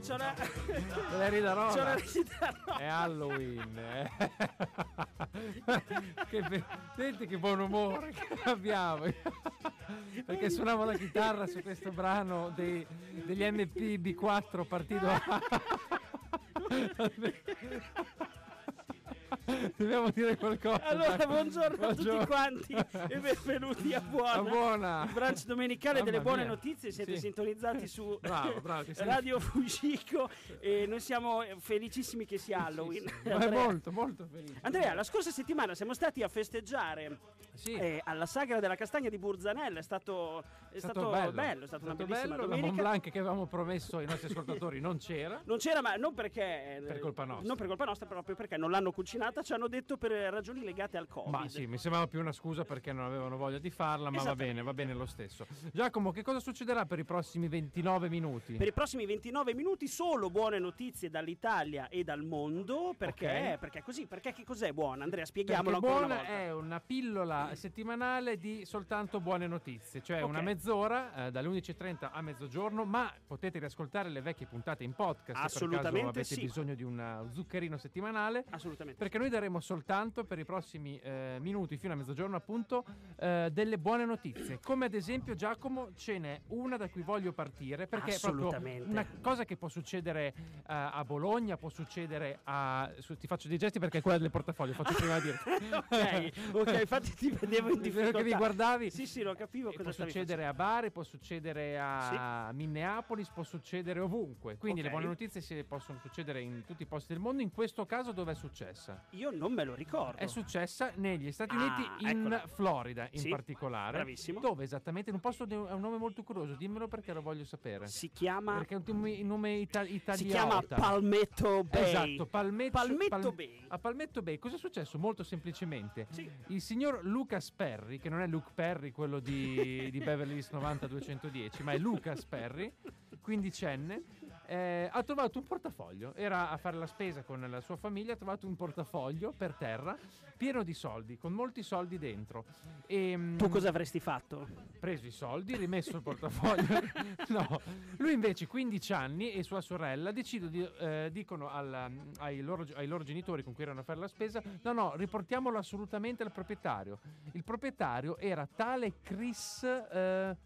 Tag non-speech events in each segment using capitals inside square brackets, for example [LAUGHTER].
c'ho una... La ridarò. c'ho una ridarò. È Halloween. eh. che be- senti che buon umore che abbiamo. Perché suonavo la chitarra su questo brano dei- degli MP B4 partito A. [LAUGHS] Dobbiamo dire qualcosa. Allora, buongiorno, a tutti Buongiorno. quanti e benvenuti a [LAUGHS] Buona. A Buona. Il brunch domenicale Mamma delle buone mia. notizie. Siete Sì. sintonizzati su [LAUGHS] Bravo, bravo, che [LAUGHS] Radio Fujiko e noi siamo felicissimi che sia Halloween. Ma è molto, molto felice. Andrea, la scorsa settimana siamo stati a festeggiare Sì. eh, alla sagra della castagna di Burzanella. È stato, è stato, bello. è stata una Stato bellissima bello. La Mont domenica. Blanc che avevamo promesso ai nostri ascoltatori non c'era. Non c'era, ma non perché. eh, Per colpa nostra. Non per colpa nostra, proprio perché non l'hanno cucinata. Ci hanno detto per ragioni legate al Covid. Ma sì, mi sembrava più una scusa perché non avevano voglia di farla, ma va Esattamente. bene, va bene lo stesso. Giacomo, che cosa succederà per i prossimi 29 minuti? Per i prossimi 29 minuti solo buone notizie dall'Italia e dal mondo. Perché? Ok. Perché così? Perché che cos'è buona? Andrea, Perché spieghiamolo ancora una buona volta. è una pillola settimanale di soltanto buone notizie, cioè Ok. una mezz'ora eh, dalle 11.30 a mezzogiorno, ma potete riascoltare le vecchie puntate in podcast se per Assolutamente caso avete sì. bisogno di un uh, zuccherino settimanale. Assolutamente. Perché noi daremo soltanto per i prossimi eh, minuti fino a mezzogiorno appunto eh, delle buone notizie. Come ad esempio Giacomo ce n'è una da cui voglio partire perché è proprio una cosa che può succedere eh, a Bologna, può succedere a... su- ti faccio dei gesti perché è quella del portafoglio, faccio prima di dire. [LAUGHS] ok, ok, infatti ti vedevo in [LAUGHS] difficoltà. che mi guardavi. Sì, sì, non capivo può succedere a Bari, può succedere a Minneapolis, può succedere ovunque. Quindi Ok. le buone notizie si possono succedere in tutti i posti del mondo. In questo caso dove è successa? Io non me lo ricordo. È successa negli Stati Ah, Uniti, in eccola. Florida in Sì, particolare. bravissimo. Dove esattamente? Posto di ha un nome molto curioso, dimmelo perché lo voglio sapere. Si chiama. Perché è un nome, ita- italiano. Si chiama Palmetto Bay. Esatto, Palmetto, Palmetto Pal- Bay. A Palmetto Bay cosa è successo? Molto semplicemente. Sì. Il signor Lucas Perry, che non è Luke Perry, quello di, di Beverly Hills 90-210, ma è Lucas Perry, quindicenne, eh, ha trovato un portafoglio. Era a fare la spesa con la sua famiglia, ha trovato un portafoglio per terra, pieno di soldi, con molti soldi dentro. E, mm, Tu cosa avresti fatto? preso i soldi, rimesso il portafoglio. [LAUGHS] no, lui invece 15 anni e sua sorella di, eh, dicono al- ai, loro, ai loro genitori con cui erano a fare la spesa, no no, riportiamolo assolutamente al proprietario. Il proprietario era tale Chris... eh,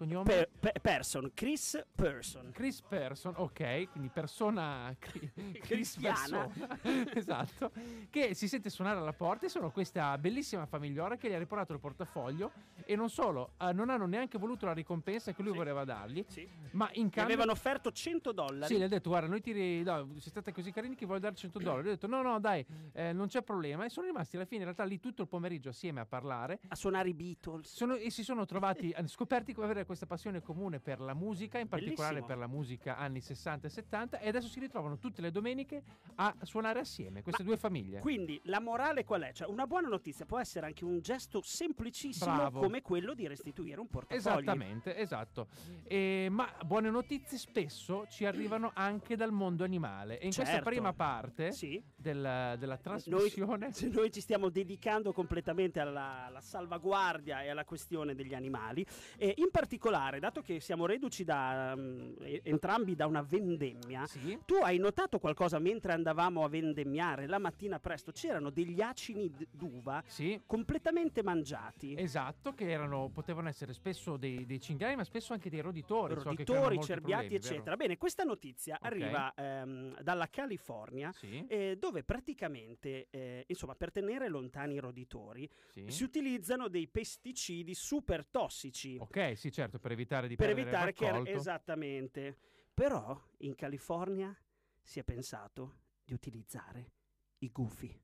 cognome? Per- per- person, Chris Person. Chris Person, ok, quindi persona cri- [LAUGHS] Chris persona, [LAUGHS] esatto, che si sente suonare alla porta e sono questa bellissima famigliola che gli ha riportato il portafoglio e non solo, eh, non hanno neanche voluto la ricompensa che lui Sì. voleva dargli, Sì. ma in cambio... avevano offerto 100 dollari. Sì, le ha detto, guarda, noi ti no, siete state così carini che vuoi dare 100 [CLEARS THROAT] dollari. Lui ha detto, no, no, dai, eh, non c'è problema. E sono rimasti alla fine, in realtà, lì tutto il pomeriggio assieme a parlare A suonare i Beatles. sono- e si sono trovati, [LAUGHS] scoperti come avere questa passione comune per la musica, in particolare Bellissimo. per la musica anni 60 e 70, e adesso si ritrovano tutte le domeniche a suonare assieme, queste Ma due famiglie. Quindi la morale qual è? Cioè, una buona notizia può essere anche un gesto semplicissimo Bravo. come quello di restituire un portafoglio. Esattamente, esatto. E- ma buone notizie spesso ci arrivano [CLEARS THROAT] anche dal mondo animale. E in questa Certo. prima parte Sì. del- della Noi, trasmissione... se noi ci stiamo dedicando completamente alla, alla salvaguardia e alla questione degli animali e in particolare, dato che siamo reduci da, e- entrambi da una vendemmia, Sì. tu hai notato qualcosa mentre andavamo a vendemmiare la mattina presto? C'erano degli acini d'uva Sì, completamente mangiati. Esatto, che erano, potevano essere spesso dei, dei cinghiali, ma spesso anche dei roditori. so roditori, molti cerbiati, problemi, vero? eccetera. Bene, questa notizia Ok. arriva ehm, dalla California, Sì. eh, dove praticamente, eh, insomma, per tenere lontani i roditori, si utilizzano dei pesticidi super tossici. Ok, sì, certo, per evitare di per evitare che raccolto. esattamente. Però in California si è pensato di utilizzare i gufi.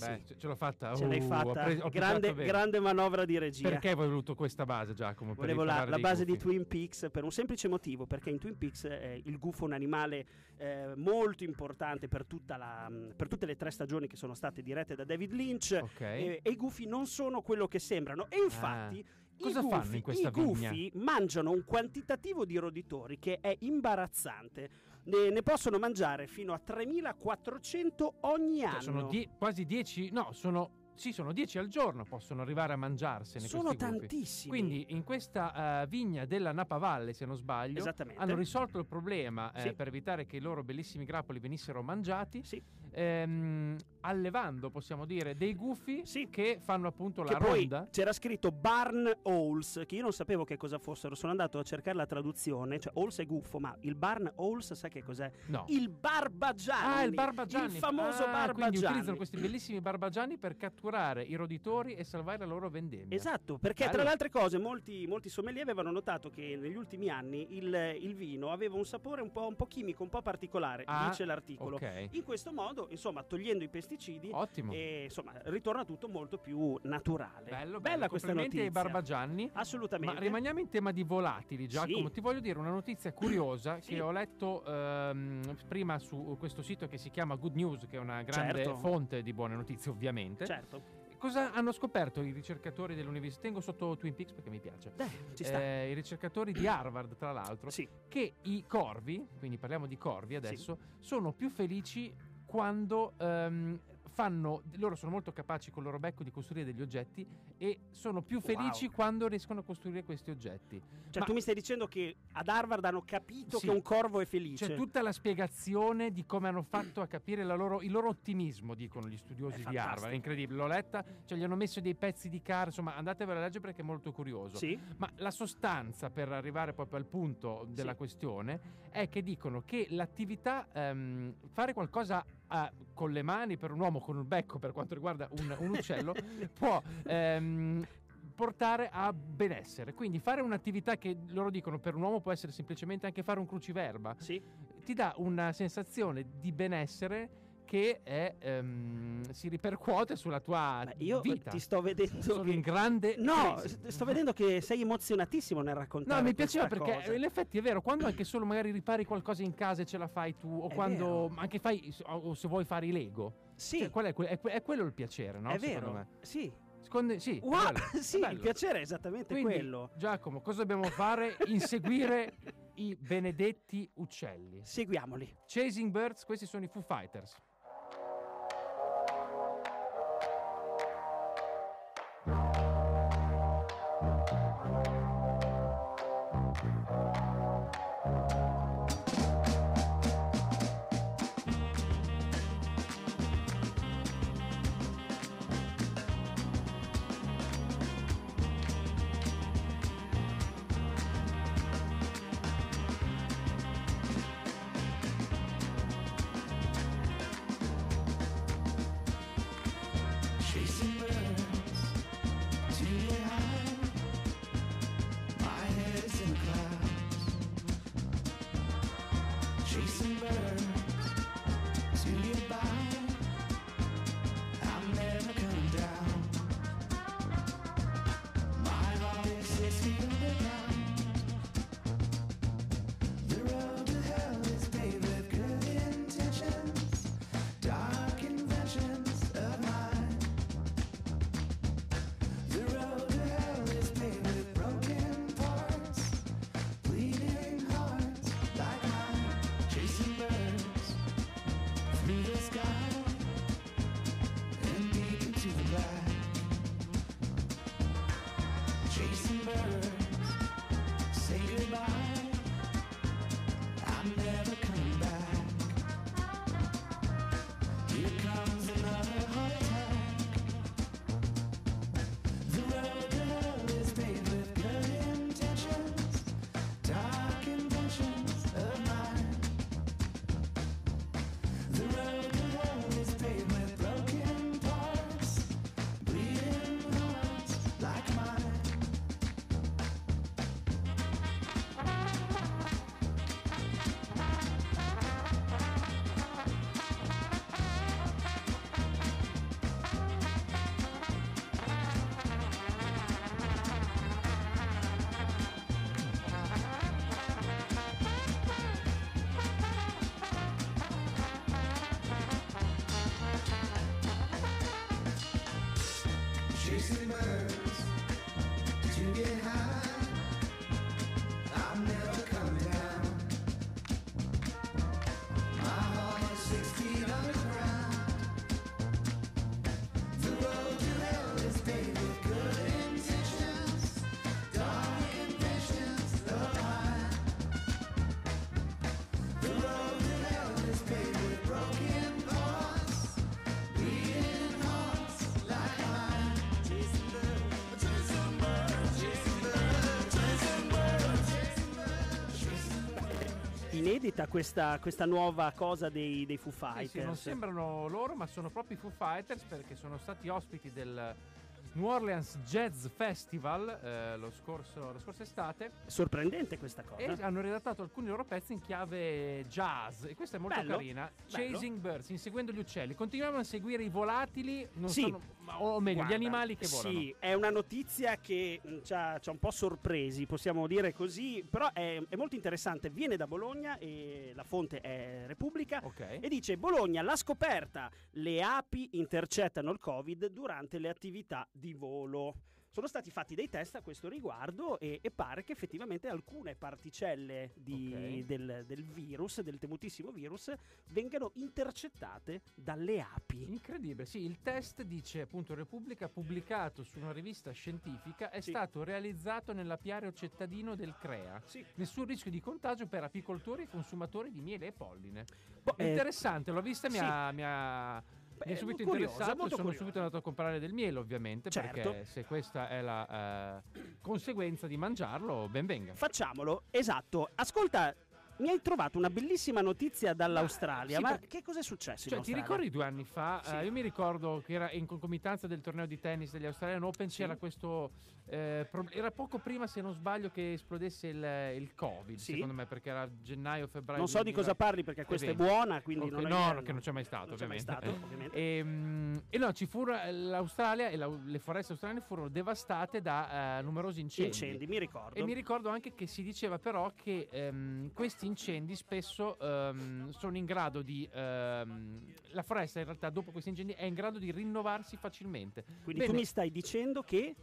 Beh, Sì. ce, l'ho fatta. Ce l'hai Uh, fatta, preso- grande, grande manovra di regia. Perché hai voluto questa base, Giacomo? Volevo la, la base di gufi? Twin Peaks per un semplice motivo, perché in Twin Peaks eh, il gufo è un animale eh, molto importante per, tutta la- per tutte le tre stagioni che sono state dirette da David Lynch Ok. e, e i gufi non sono quello che sembrano e infatti... Ah. Cosa gufi- fanno in questa I vigna? gufi mangiano un quantitativo di roditori che è imbarazzante. Ne, ne possono mangiare fino a 3400 ogni anno. Cioè, sono die- quasi 10, no, sono sì, sono 10 al giorno, possono arrivare a mangiarsene. Sono tantissimi. Quindi in questa eh, vigna della Napa Valle, se non sbaglio, hanno risolto il problema eh, Sì. per evitare che i loro bellissimi grappoli venissero mangiati, Sì. Ehm, allevando, possiamo dire, dei gufi Sì. che fanno appunto la Che poi ronda. c'era scritto Barn Owls, che io non sapevo che cosa fossero. Sono andato a cercare la traduzione. Cioè, Owls è gufo, ma il Barn Owls, sai che cos'è? No. Il Barbagianni. Ah, il barbagianni. Il famoso Ah, Quindi Barbagianni. utilizzano questi bellissimi barbagianni per catturare i roditori e salvare la loro vendemmia. Esatto, perché Bello. tra le altre cose molti, molti sommelier avevano notato che negli ultimi anni il, il vino aveva un sapore un po', un po' chimico, un po' particolare, Ah, dice l'articolo. Ok. In questo modo, insomma, togliendo i pesticidi, Ottimo. e, insomma, ritorna tutto molto più naturale. Bello, Bella bello. questa Complimenti notizia. ai barbagianni. Assolutamente. Ma rimaniamo in tema di volatili, Giacomo. Sì. Ti voglio dire una notizia curiosa [CLEARS THROAT] Sì. che ho letto ehm, prima su questo sito che si chiama Good News, che è una grande Certo. fonte di buone notizie, ovviamente. Certo. Cosa hanno scoperto i ricercatori dell'università? Tengo sotto Twin Peaks perché mi piace. Sta. Eh, I ricercatori di Harvard, tra l'altro, sì. che i corvi, quindi parliamo di corvi adesso, sono più felici quando ehm, fanno, loro sono molto capaci col loro becco di costruire degli oggetti e sono più felici Wow. quando riescono a costruire questi oggetti. Cioè, Ma- tu mi stai dicendo che ad Harvard hanno capito Sì. che un corvo è felice. C'è tutta la spiegazione di come hanno fatto a capire la loro- il loro ottimismo, dicono gli studiosi È di. Harvard. È incredibile, l'ho letta, cioè gli hanno messo dei pezzi di car, insomma andatevela a leggere perché è molto curioso. Sì. Ma la sostanza, per arrivare proprio al punto della Sì. questione, è che dicono che l'attività, ehm, fare qualcosa ah, con le mani per un uomo con un becco, per quanto riguarda un, un uccello, [LAUGHS] può ehm, portare a benessere. Quindi fare un'attività che loro dicono per un uomo può essere semplicemente anche fare un cruciverba, Sì. ti dà una sensazione di benessere che è, ehm, si ripercuote sulla tua Ma io vita. ti sto vedendo Sono che... in grande No, crisi. sto vedendo che sei emozionatissimo nel raccontare No, mi piaceva perché cosa. in effetti è vero, quando anche solo magari ripari qualcosa in casa e ce la fai tu, o È quando vero. anche fai, o se vuoi fare i Lego, Sì, cioè, qual è, que- è que- è quello il piacere, no? è vero. me. Sì. Secondo sì, Wow, [LAUGHS] sì, il piacere è esattamente Quindi, quello. Giacomo, cosa dobbiamo fare? Inseguire [LAUGHS] i benedetti uccelli. Seguiamoli. Chasing Birds, questi sono i Foo Fighters. Chasing birds inedita questa, questa nuova cosa dei, dei Foo Sì, Fighters. sì, non sembrano loro, ma sono proprio i Foo Fighters perché sono stati ospiti del New Orleans Jazz Festival eh, lo, scorso, la scorsa estate Sorprendente questa cosa. e hanno redattato alcuni loro pezzi in chiave jazz e questa è molto Bello, carina. bello. Chasing Birds, inseguendo gli uccelli. Continuiamo a seguire i volatili, non Sì. sono- o meglio, Guarda, gli animali che volano. Sì, è una notizia che mh, ci ha, ci ha un po' sorpresi, possiamo dire così, però è, è molto interessante. Viene da Bologna e la fonte è Repubblica. Ok. E dice Bologna, la scoperta, le api intercettano il Covid durante le attività di volo. Sono stati fatti dei test a questo riguardo e, e pare che effettivamente alcune particelle di- Ok. del, del virus, del temutissimo virus, vengano intercettate dalle api. Incredibile, sì, il test dice appunto Repubblica pubblicato su una rivista scientifica è Sì. stato realizzato nell'apiario cittadino del CREA. Sì. Nessun rischio di contagio per apicoltori e consumatori di miele e polline. Boh, eh, interessante, l'ho vista e mi ha, mi è subito curiosa, interessato e sono curiosa. subito andato a comprare del miele ovviamente Certo. perché se questa è la eh, conseguenza di mangiarlo ben venga. Facciamolo, esatto. Ascolta, mi hai trovato una bellissima notizia dall'Australia, sì, ma perché- che cos'è successo in Cioè, ti ricordi due anni fa? Sì. eh, io mi ricordo che era in concomitanza del torneo di tennis degli Australian Open. Sì. C'era questo. Eh, era poco prima, se non sbaglio, che esplodesse il, il Covid. Sì. Secondo me, perché era gennaio, febbraio. Non so di cosa 2000. parli perché questa è 20. buona, quindi Ok, non no, è no, che non c'è mai stato, c'è mai ovviamente. stato, ovviamente. E, mm, e no, ci furono l'Australia e la- le foreste australiane furono devastate da eh, numerosi incendi. Incendi, mi ricordo. E mi ricordo anche che si diceva però che ehm, questi incendi spesso ehm, sono in grado di... ehm, la foresta in realtà dopo questi incendi è in grado di rinnovarsi facilmente. Quindi Bene, tu mi stai dicendo che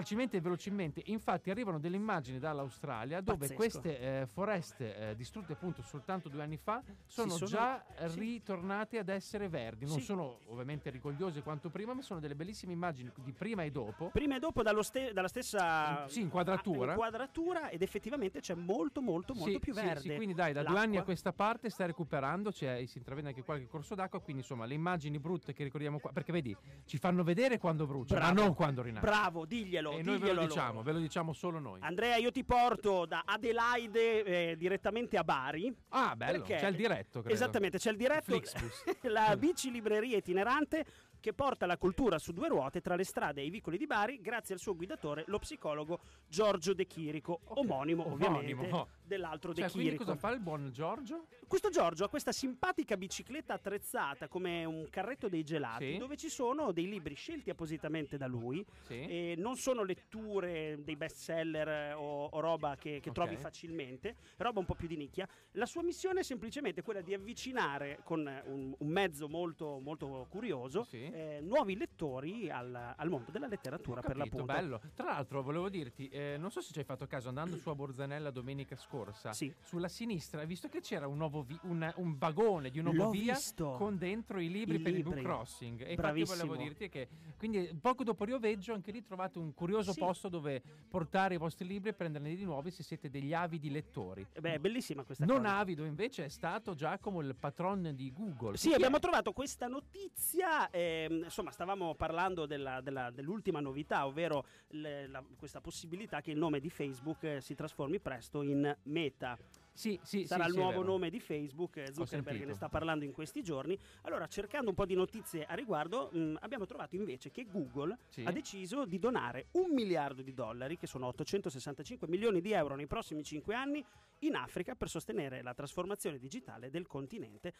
Facilmente e velocemente. Infatti arrivano delle immagini dall'Australia dove Pazzesco. queste eh, foreste eh, distrutte appunto soltanto due anni fa sono, sono- già sì. ritornate ad essere verdi. Non Sì. sono ovviamente rigogliose quanto prima, ma sono delle bellissime immagini di prima e dopo. prima e dopo ste- dalla stessa Sì, inquadratura. inquadratura ed effettivamente c'è molto molto molto più verde. quindi dai, da due L'acqua. anni a questa parte sta recuperando, c'è, si intravede anche qualche corso d'acqua, quindi insomma le immagini brutte che ricordiamo qua, perché vedi, ci fanno vedere quando brucia, Bravo. ma non quando rinasce. Bravo, diglielo, e noi ve diglielo lo diciamo, loro. ve lo diciamo solo noi. Andrea, io ti porto da Adelaide eh, direttamente a Bari. Ah, bello, c'è il diretto, credo. Esattamente, c'è il diretto, [LAUGHS] la bicilibreria itinerante che porta la cultura su due ruote tra le strade e i vicoli di Bari grazie al suo guidatore, lo psicologo Giorgio De Chirico, Ok, omonimo, ovviamente omonimo. dell'altro Cioè, De quindi Chirico. cosa fa il buon Giorgio? Questo Giorgio ha questa simpatica bicicletta attrezzata come un carretto dei gelati Sì. dove ci sono dei libri scelti appositamente da lui Sì. e non sono letture dei bestseller eh, o, o roba che, che Ok. trovi facilmente, roba un po' più di nicchia. La sua missione è semplicemente quella di avvicinare con un, un mezzo molto, molto curioso Sì. Eh, nuovi lettori al, al mondo della letteratura Ho per capito, l'appunto. bello. Tra l'altro, volevo dirti, eh, non so se ci hai fatto caso, andando su a Borzanella domenica scorsa, Sì. sulla sinistra, hai visto che c'era un, nuovo vi- un, un vagone di L'ho un'ovovia visto. con dentro i libri I per il libri. book crossing. E infatti Bravissimo. volevo dirti che, quindi poco dopo Rioveggio, anche lì trovate un curioso Sì. posto dove portare i vostri libri e prenderne di nuovi se siete degli avidi lettori. Eh Beh, è bellissima questa Non cosa. avido invece è stato Giacomo il patron di Google. Sì, Chi è? abbiamo trovato questa notizia, ehm, insomma stavamo parlando della- della- dell'ultima novità, ovvero le- la- questa possibilità che il nome di Facebook eh, si trasformi presto in Meta. Sì, sì, Sarà sì, il nuovo nome di Facebook, eh, Zuckerberg ne sta parlando in questi giorni. Allora, cercando un po' di notizie a riguardo, mh, abbiamo trovato invece che Google ha deciso di donare un miliardo di dollari, che sono 865 milioni di euro nei prossimi cinque anni, in Africa per sostenere la trasformazione digitale del continente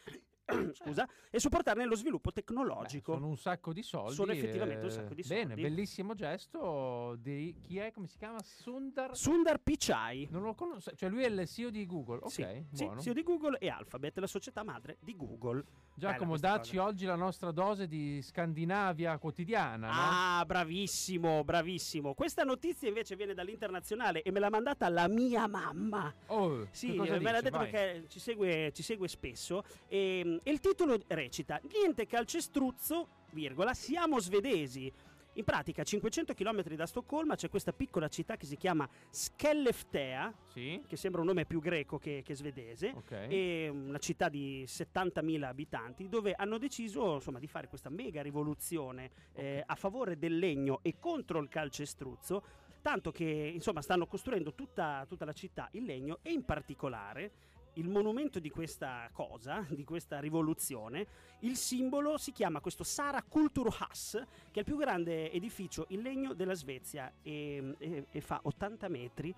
[COUGHS] scusa, e supportarne lo sviluppo Beh, tecnologico. sono un sacco di soldi. Sono effettivamente un eh, sacco di Bene, soldi. bellissimo gesto di chi è, come si chiama? Sundar. Sundar Pichai. non lo conosco, cioè lui è il CEO di Google. Ok, Sì, sì, buono. CEO di Google e Alphabet, la società madre di Google. Giacomo, dacci oggi la nostra dose di Scandinavia quotidiana, no? Ah, bravissimo, bravissimo. Questa notizia invece viene dall'internazionale e me l'ha mandata la mia mamma. Oh, Sì, che cosa me l'ha detto Vai. perché ci segue, ci segue spesso. E, e il titolo recita: Niente calcestruzzo, virgola, siamo svedesi. In pratica, a 500 km da Stoccolma c'è questa piccola città che si chiama Skelleftea, Sì, che sembra un nome più greco che, che svedese. ok. È una città di 70.000 abitanti dove hanno deciso insomma, di fare questa mega rivoluzione eh, a favore del legno e contro il calcestruzzo, tanto che insomma, stanno costruendo tutta, tutta la città in legno e in particolare il monumento di questa cosa, [LAUGHS] di questa rivoluzione, il simbolo si chiama questo Sara Kulturhus, che è il più grande edificio in legno della Svezia e, e- e fa 80 metri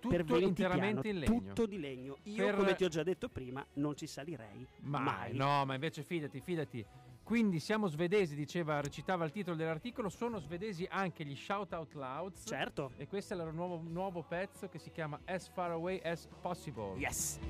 per Tutto 20 interamente piano, in legno. tutto di legno. Io, Per- come ti ho già detto prima, non ci salirei Mai, mai. no, ma invece fidati, fidati. Quindi siamo svedesi, diceva, recitava il titolo dell'articolo, sono svedesi anche gli Shout Out Louds. Certo. E questo è il loro nuovo, nuovo pezzo che si chiama As Far Away as Possible. Yes.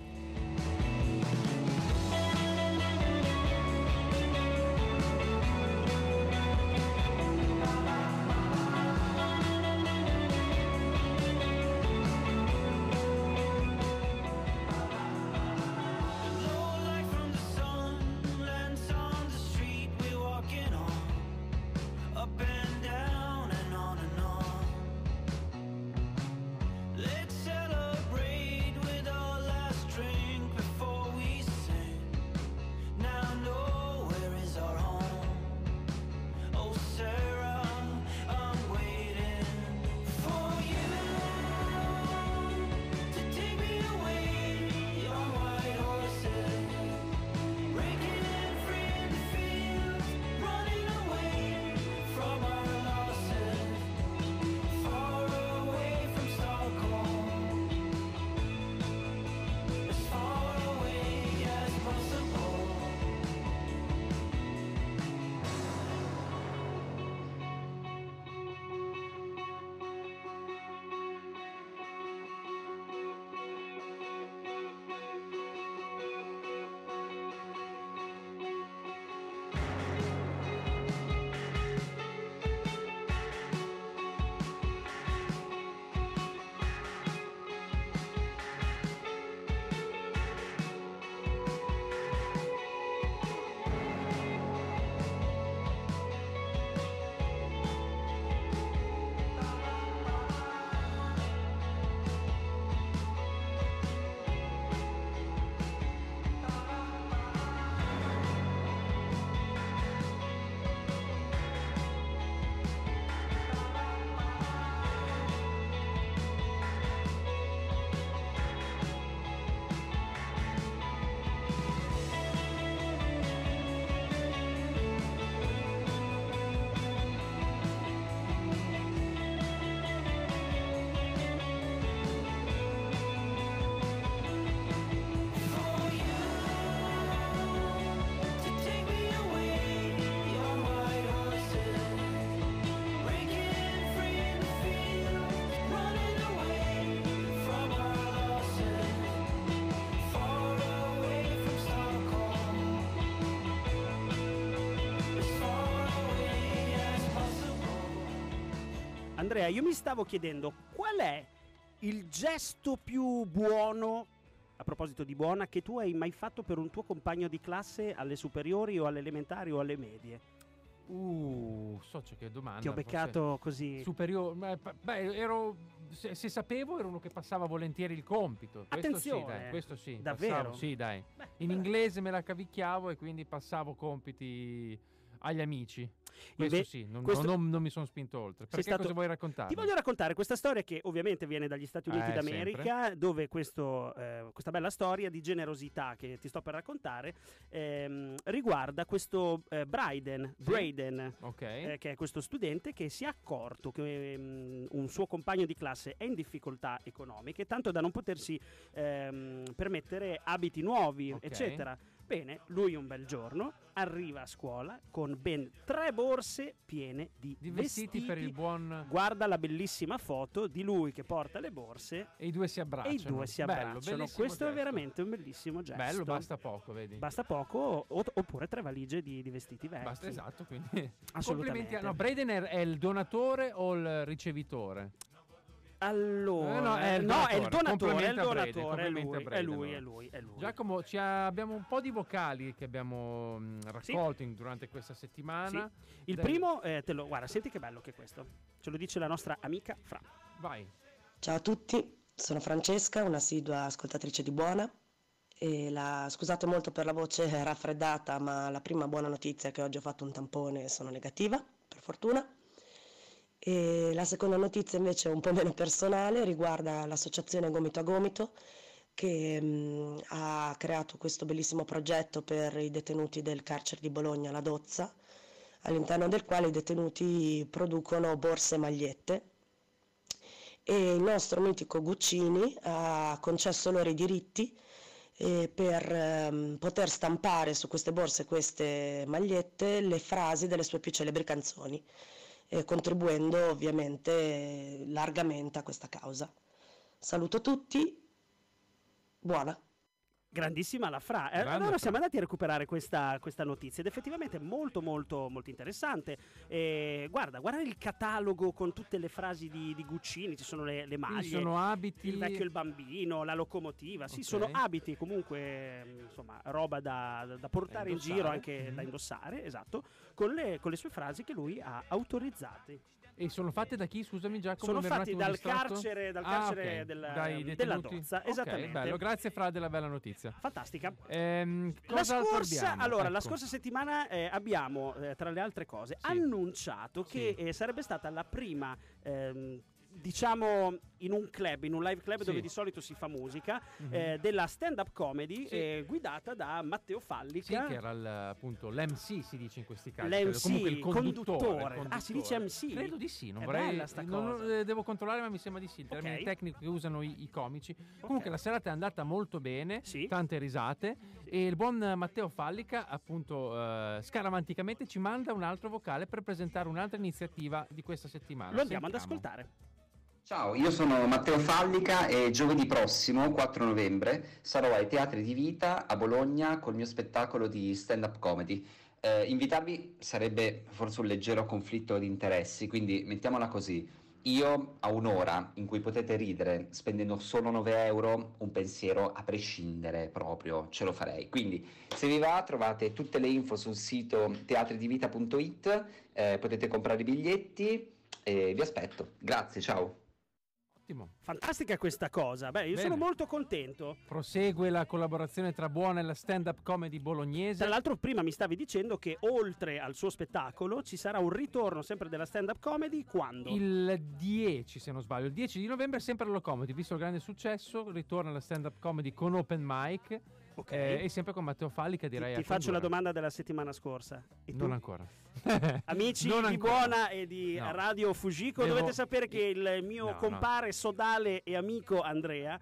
Andrea, io mi stavo chiedendo qual è il gesto più buono, a proposito di buona, che tu hai mai fatto per un tuo compagno di classe alle superiori o alle elementari o alle medie? Uh, socio che domanda. Ti ho beccato così. Superiore, beh, ero. Se, se sapevo, ero uno che passava volentieri il compito. Questo Attenzione, sì, dai, questo sì. davvero? passavo- sì, dai. Beh, In beh. inglese me la cavicchiavo e quindi passavo compiti agli amici. Questo Inve- sì, non, questo- non- non mi sono spinto oltre. Perché stato- cosa vuoi raccontare? Ti voglio raccontare questa storia che ovviamente viene dagli Stati Uniti Eh, d'America, dove questo, eh, questa bella storia di generosità che ti sto per raccontare ehm, riguarda questo eh, Bryden, Sì. Braden, Ok. eh, che è questo studente che si è accorto che ehm, un suo compagno di classe è in difficoltà economiche, tanto da non potersi ehm, permettere abiti nuovi, Ok. eccetera. Bene, lui un bel giorno arriva a scuola con ben tre borse piene di, Di vestiti per il buon. Guarda la bellissima foto di lui che porta le borse E i due si abbracciano. e i due si Bello, abbracciano. bellissimo Questo è gesto. veramente un bellissimo gesto. Bello, basta poco, vedi. Basta poco, oppure tre valigie di, di vestiti vecchi. Basta, esatto, quindi Assolutamente. complimenti. No, Braden è è il donatore o il ricevitore? Allora, Eh, no, è il no, è il donatore. è il donatore, è lui, è Brady, lui, è lui, è lui. Giacomo, ci ha- abbiamo un po' di vocali che abbiamo mh, raccolto in- durante questa settimana. Il Del- primo, eh, te lo, guarda, senti che bello che è questo. Ce lo dice la nostra amica Fra. Vai. Ciao a tutti, sono Francesca, un'assidua ascoltatrice di Buona. E la- scusate molto per la voce raffreddata, ma la prima buona notizia è che oggi ho fatto un tampone e sono negativa, per fortuna. E la seconda notizia invece un po' meno personale, riguarda l'associazione Gomito a Gomito, che mh, ha creato questo bellissimo progetto per i detenuti del carcere di Bologna, la Dozza, all'interno del quale i detenuti producono borse e magliette. E il nostro mitico Guccini ha concesso loro i diritti eh, per ehm, poter stampare su queste borse e queste magliette le frasi delle sue più celebri canzoni, eh, contribuendo ovviamente eh, largamente a questa causa. Saluto tutti, buona. Grandissima la Fra. Eh, allora siamo andati a recuperare questa, questa notizia ed effettivamente è molto molto molto interessante. Eh, guarda, guarda il catalogo con tutte le frasi di, di Guccini, ci sono le, le maglie. sono abiti. Il vecchio e il bambino, la locomotiva, sì, Ok. sono abiti comunque, mm, insomma, roba da, da- portare in giro, anche Mhm. da indossare, esatto, con le, con le sue frasi che lui ha autorizzate. E sono fatte da chi? Scusami Giacomo. Sono attimo dal carcere, dal Ah, carcere ok. della, Dai della detenuti? Dozza, Ok, esattamente. bello, grazie Fra della bella notizia. Fantastica. Ehm, La scorsa, allora, la Ecco. scorsa settimana eh, abbiamo, eh, tra le altre cose, Sì. annunciato che Sì. eh, sarebbe stata la prima, ehm, diciamo, in un club, in un live club Sì. dove di solito si fa musica, Mhm. eh, della stand-up comedy Sì. eh, guidata da Matteo Sì, Fallica. che era il, appunto l'MC si dice in questi casi. L'MC, comunque il conduttore, conduttore. Ah, si dice conduttore. MC? Credo di sì, non È vorrei bella sta non- cosa. eh, devo controllare, ma mi sembra di sì, il termine Ok. tecnico che usano i, i comici. Comunque la serata è andata molto bene, Sì. tante risate e il buon Matteo Fallica appunto eh, scaramanticamente ci manda un altro vocale per presentare un'altra iniziativa di questa settimana. Lo andiamo ad Sentiamo. ascoltare. Ciao, io sono Matteo Fallica e giovedì prossimo, 4 novembre, sarò ai Teatri di Vita a Bologna col mio spettacolo di stand-up comedy. Eh, invitarvi sarebbe forse un leggero conflitto di interessi, quindi mettiamola così. Io a un'ora in cui potete ridere spendendo solo 9 euro, un pensiero a prescindere proprio, ce lo farei. Quindi se vi va trovate tutte le info sul sito teatridivita.it, eh, potete comprare i biglietti e vi aspetto. Grazie, ciao. Ottimo. Fantastica questa cosa. Beh, io Bene. sono molto contento. Prosegue la collaborazione tra Buona e la stand-up comedy bolognese. Tra l'altro, prima mi stavi dicendo che oltre al suo spettacolo ci sarà un ritorno sempre della stand-up comedy quando? Il 10, se non sbaglio, il 10 di novembre, sempre allo comedy, visto il grande successo, ritorna la stand-up comedy con open mic Ok. eh, e sempre con Matteo Fallica, ti, direi. ti a faccio la domanda della settimana scorsa. E tu? Non ancora. [LAUGHS] Amici Non di ancora. Buona e di No. Radio Fujiko, Devo- dovete sapere che il mio No, no. compare sodale e amico Andrea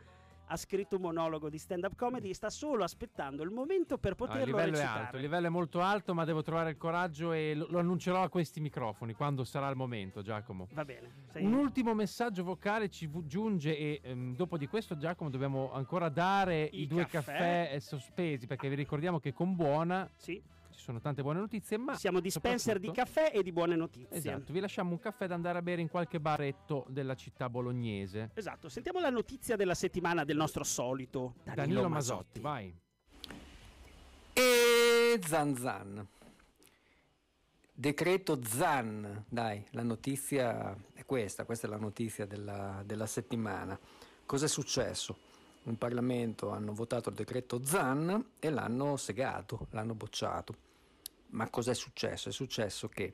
ha scritto un monologo di stand-up comedy e sta solo aspettando il momento per il poterlo livello è recitare. alto, il livello è molto alto, ma devo trovare il coraggio e lo, lo annuncerò a questi microfoni quando sarà il momento, Giacomo. Va bene. sei- Un ultimo messaggio vocale ci giunge e ehm, dopo di questo Giacomo dobbiamo ancora dare i, I due caffè. caffè. sospesi perché vi ricordiamo che con Buona Sì, sono tante buone notizie, ma siamo dispenser di caffè e di buone notizie. Esatto, vi lasciamo un caffè da andare a bere in qualche baretto della città bolognese. Esatto, sentiamo la notizia della settimana del nostro solito Danilo, Danilo Masotti. Masotti, vai. E Zan Zan. Decreto Zan, dai, la notizia è questa, questa è la notizia della, della settimana. Cos'è successo? In Parlamento hanno votato il decreto Zan e l'hanno segato, l'hanno bocciato. Ma cos'è successo? È successo che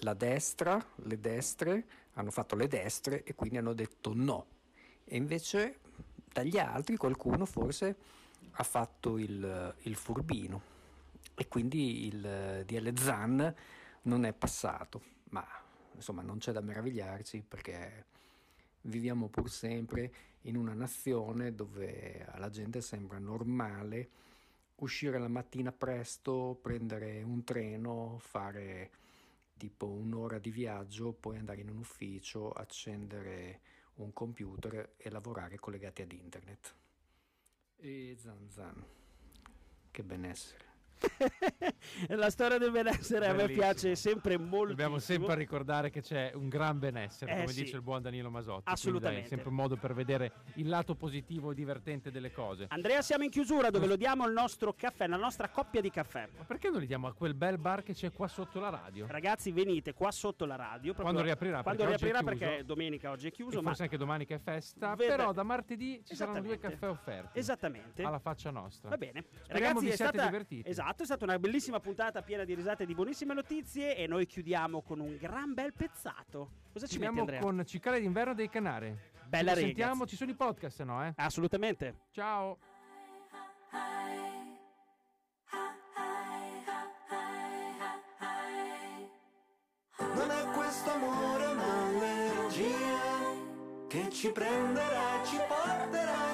la destra, le destre, hanno fatto le destre e quindi hanno detto no. E invece dagli altri qualcuno forse ha fatto il, il furbino e quindi il eh, DL Zan non è passato, ma insomma non c'è da meravigliarsi perché viviamo pur sempre in una nazione dove alla gente sembra normale uscire la mattina presto, prendere un treno, fare tipo un'ora di viaggio, poi andare in un ufficio, accendere un computer e lavorare collegati ad internet. E zan zan, che benessere. [LAUGHS] la storia del benessere a me Bellissimo. piace sempre molto. Dobbiamo sempre ricordare che c'è un gran benessere, Eh, come sì. dice il buon Danilo Masotti. Assolutamente. è sempre un modo per vedere il lato positivo e divertente delle cose. Andrea, siamo in chiusura dove lo diamo il nostro caffè, la nostra coppia di caffè. Ma perché non li diamo a quel bel bar che c'è qua sotto la radio? Ragazzi, venite qua sotto la radio. Quando riaprirà, Quando perché riaprirà perché domenica oggi è E chiuso. Ma forse anche domani che è festa, Vede- però da martedì ci saranno due caffè offerti. Esattamente. Alla faccia nostra. Va bene. Speriamo vi è siate stata, divertiti. Esatto, esatto, è stata una bellissima puntata piena di risate e di buonissime notizie e noi chiudiamo con un gran bel pezzato. Cosa ci Chiudiamo metti Andrea? con Cicale d'inverno dei Canari. Bella ci sentiamo, ci sono i podcast no, eh? Assolutamente. Ciao. Non è questo amore ma un'energia che ci prenderà, ci porterà